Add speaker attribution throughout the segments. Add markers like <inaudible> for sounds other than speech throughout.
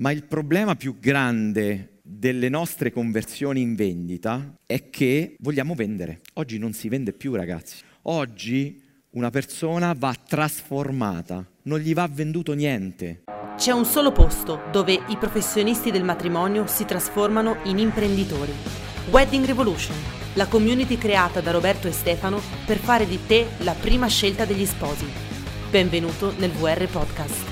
Speaker 1: Ma il problema più grande delle nostre conversioni in vendita è che vogliamo vendere. Oggi non si vende più, ragazzi. Oggi una persona va trasformata, non gli va venduto niente.
Speaker 2: C'è un solo posto dove i professionisti del matrimonio si trasformano in imprenditori. Wedding Revolution, la community creata da Roberto e Stefano per fare di te la prima scelta degli sposi. Benvenuto nel VR Podcast.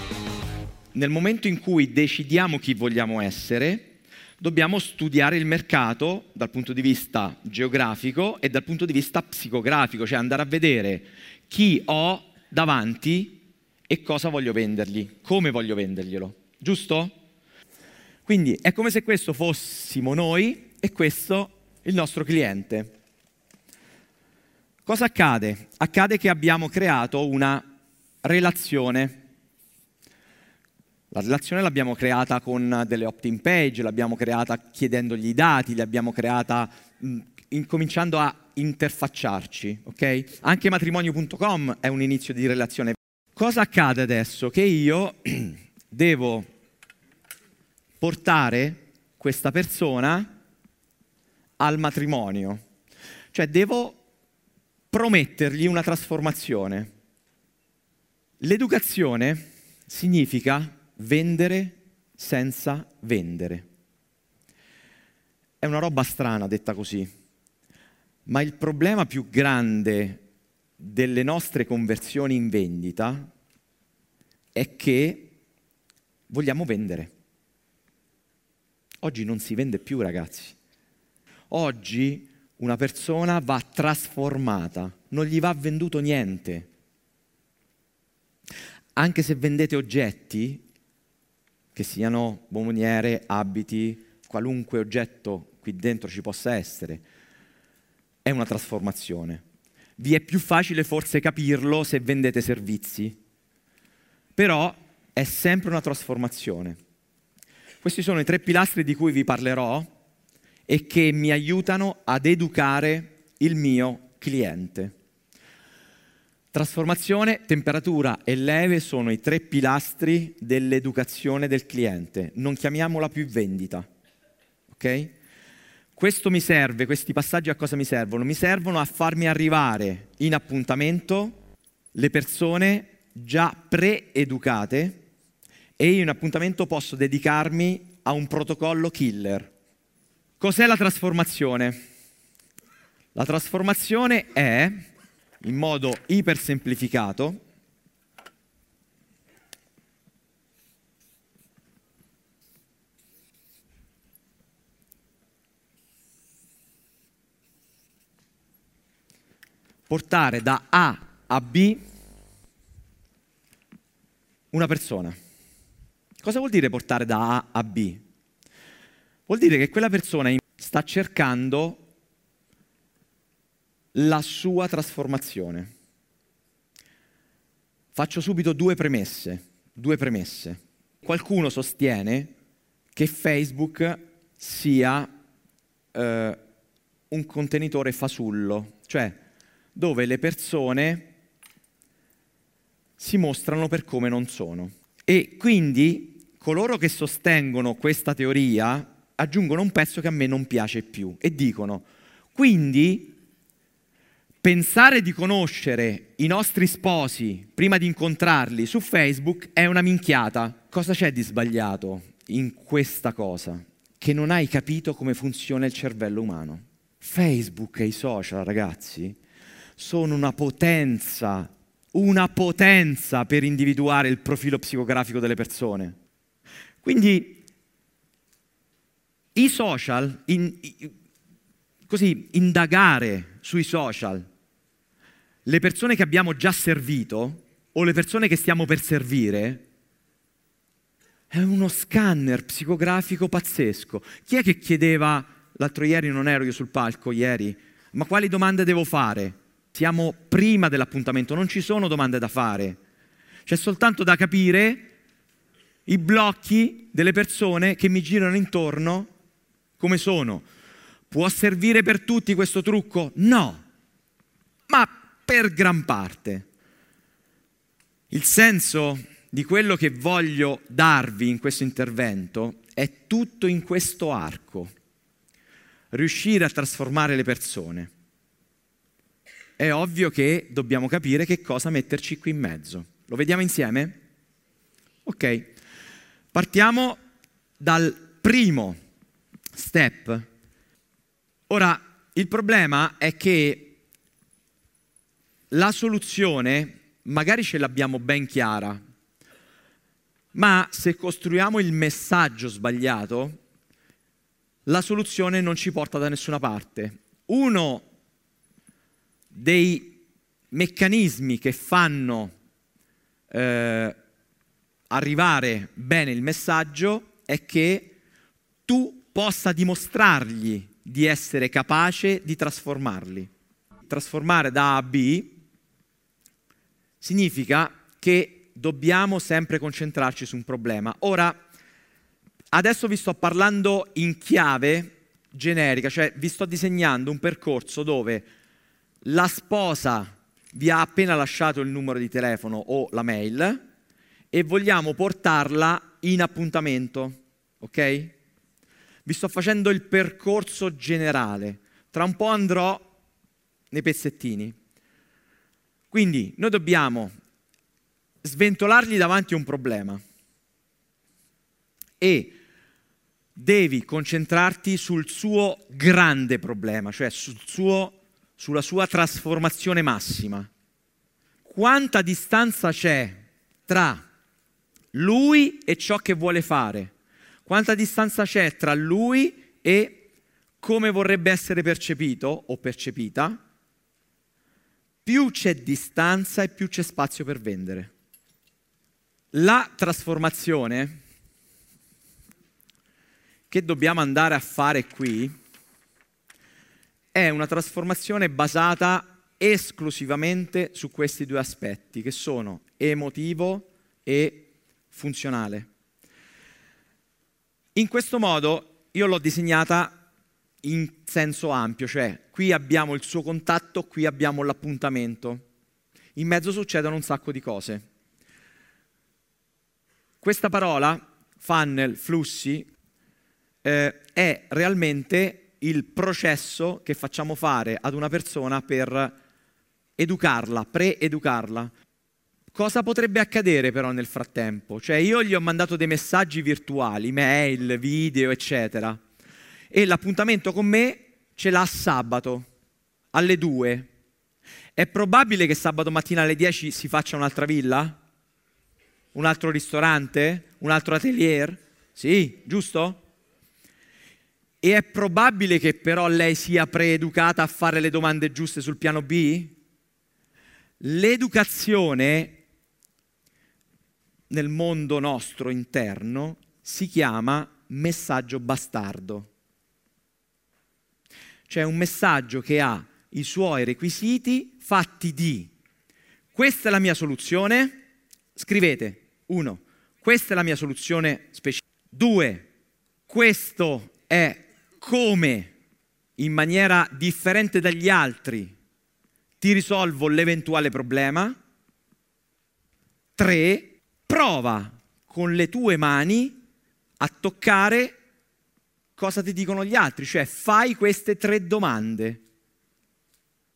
Speaker 1: Nel momento in cui decidiamo chi vogliamo essere, dobbiamo studiare il mercato dal punto di vista geografico e dal punto di vista psicografico, cioè andare a vedere chi ho davanti e cosa voglio vendergli, come voglio venderglielo, giusto? Quindi è come se questo fossimo noi e questo il nostro cliente. Cosa accade? Accade che abbiamo creato una relazione la relazione l'abbiamo creata con delle opt-in page, l'abbiamo creata chiedendogli i dati, l'abbiamo creata mh, incominciando a interfacciarci, ok? Anche matrimonio.com è un inizio di relazione. Cosa accade adesso? Che io <clears throat> devo portare questa persona al matrimonio, cioè devo promettergli una trasformazione. L'educazione significa vendere senza vendere. È una roba strana detta così, ma il problema più grande delle nostre conversioni in vendita è che vogliamo vendere. Oggi non si vende più, ragazzi. Oggi una persona va trasformata, non gli va venduto niente. Anche se vendete oggetti, che siano bomboniere, abiti, qualunque oggetto qui dentro ci possa essere, è una trasformazione. Vi è più facile forse capirlo se vendete servizi, però è sempre una trasformazione. Questi sono i tre pilastri di cui vi parlerò e che mi aiutano ad educare il mio cliente. Trasformazione, temperatura e leve sono i tre pilastri dell'educazione del cliente. Non chiamiamola più vendita. Ok? Questo mi serve, questi passaggi a cosa mi servono? Mi servono a farmi arrivare in appuntamento le persone già pre-educate e io in appuntamento posso dedicarmi a un protocollo killer. Cos'è la trasformazione? La trasformazione è in modo ipersemplificato portare da A a B una persona. Cosa vuol dire portare da A a B? Vuol dire che quella persona sta cercando la sua trasformazione. Faccio subito due premesse, due premesse. Qualcuno sostiene che Facebook sia eh, un contenitore fasullo, cioè dove le persone si mostrano per come non sono. E quindi coloro che sostengono questa teoria aggiungono un pezzo che a me non piace più e dicono, quindi pensare di conoscere i nostri sposi prima di incontrarli su Facebook è una minchiata. Cosa c'è di sbagliato in questa cosa? Che non hai capito come funziona il cervello umano. Facebook e i social, ragazzi, sono una potenza, una potenza per individuare il profilo psicografico delle persone. Quindi i social, in, così indagare sui social le persone che abbiamo già servito o le persone che stiamo per servire è uno scanner psicografico pazzesco. Chi è che chiedeva, l'altro ieri non ero io sul palco, ieri, ma quali domande devo fare? Siamo prima dell'appuntamento, non ci sono domande da fare. C'è soltanto da capire i blocchi delle persone che mi girano intorno come sono. Può servire per tutti questo trucco? No, ma per gran parte. Il senso di quello che voglio darvi in questo intervento è tutto in questo arco. Riuscire a trasformare le persone. È ovvio che dobbiamo capire che cosa metterci qui in mezzo. Lo vediamo insieme? Ok. Partiamo dal primo step. Ora, il problema è che la soluzione magari ce l'abbiamo ben chiara, ma se costruiamo il messaggio sbagliato, la soluzione non ci porta da nessuna parte. Uno dei meccanismi che fanno eh, arrivare bene il messaggio è che tu possa dimostrargli di essere capace di trasformarli. Trasformare da A a B significa che dobbiamo sempre concentrarci su un problema. Ora, adesso vi sto parlando in chiave generica, cioè vi sto disegnando un percorso dove la sposa vi ha appena lasciato il numero di telefono o la mail e vogliamo portarla in appuntamento, ok? Vi sto facendo il percorso generale. Tra un po' andrò nei pezzettini. Quindi noi dobbiamo sventolargli davanti un problema e devi concentrarti sul suo grande problema, cioè sul suo, sulla sua trasformazione massima. Quanta distanza c'è tra lui e ciò che vuole fare? Quanta distanza c'è tra lui e come vorrebbe essere percepito o percepita? Più c'è distanza e più c'è spazio per vendere. La trasformazione che dobbiamo andare a fare qui è una trasformazione basata esclusivamente su questi due aspetti, che sono emotivo e funzionale. In questo modo io l'ho disegnata in senso ampio, cioè qui abbiamo il suo contatto, qui abbiamo l'appuntamento. In mezzo succedono un sacco di cose. Questa parola, funnel, flussi, eh, è realmente il processo che facciamo fare ad una persona per educarla, pre-educarla. Cosa potrebbe accadere però nel frattempo? Cioè io gli ho mandato dei messaggi virtuali, mail, video, eccetera e l'appuntamento con me ce l'ha sabato alle 2. È probabile che sabato mattina alle 10 si faccia un'altra villa? Un altro ristorante? Un altro atelier? Sì, giusto? E è probabile che però lei sia preeducata a fare le domande giuste sul piano B? L'educazione nel mondo nostro interno si chiama messaggio bastardo. C'è un messaggio che ha i suoi requisiti fatti di. Questa è la mia soluzione, scrivete, uno, questa è la mia soluzione specifica, due, questo è come in maniera differente dagli altri ti risolvo l'eventuale problema, tre, prova con le tue mani a toccare cosa ti dicono gli altri, cioè fai queste tre domande.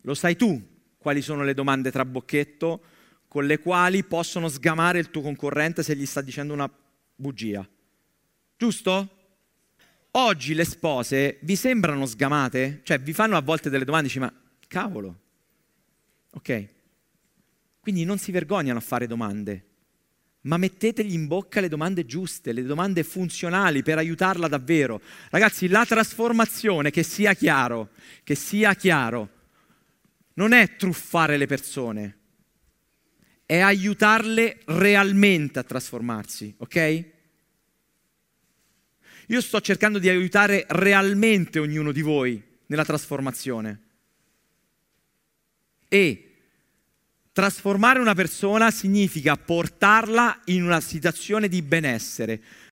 Speaker 1: Lo sai tu quali sono le domande tra bocchetto con le quali possono sgamare il tuo concorrente se gli sta dicendo una bugia. Giusto? Oggi le spose vi sembrano sgamate? Cioè vi fanno a volte delle domande dici ma cavolo. Ok? Quindi non si vergognano a fare domande ma mettetegli in bocca le domande giuste, le domande funzionali per aiutarla davvero. Ragazzi, la trasformazione, che sia chiaro, che sia chiaro, non è truffare le persone, è aiutarle realmente a trasformarsi, ok? Io sto cercando di aiutare realmente ognuno di voi nella trasformazione. E Trasformare una persona significa portarla in una situazione di benessere.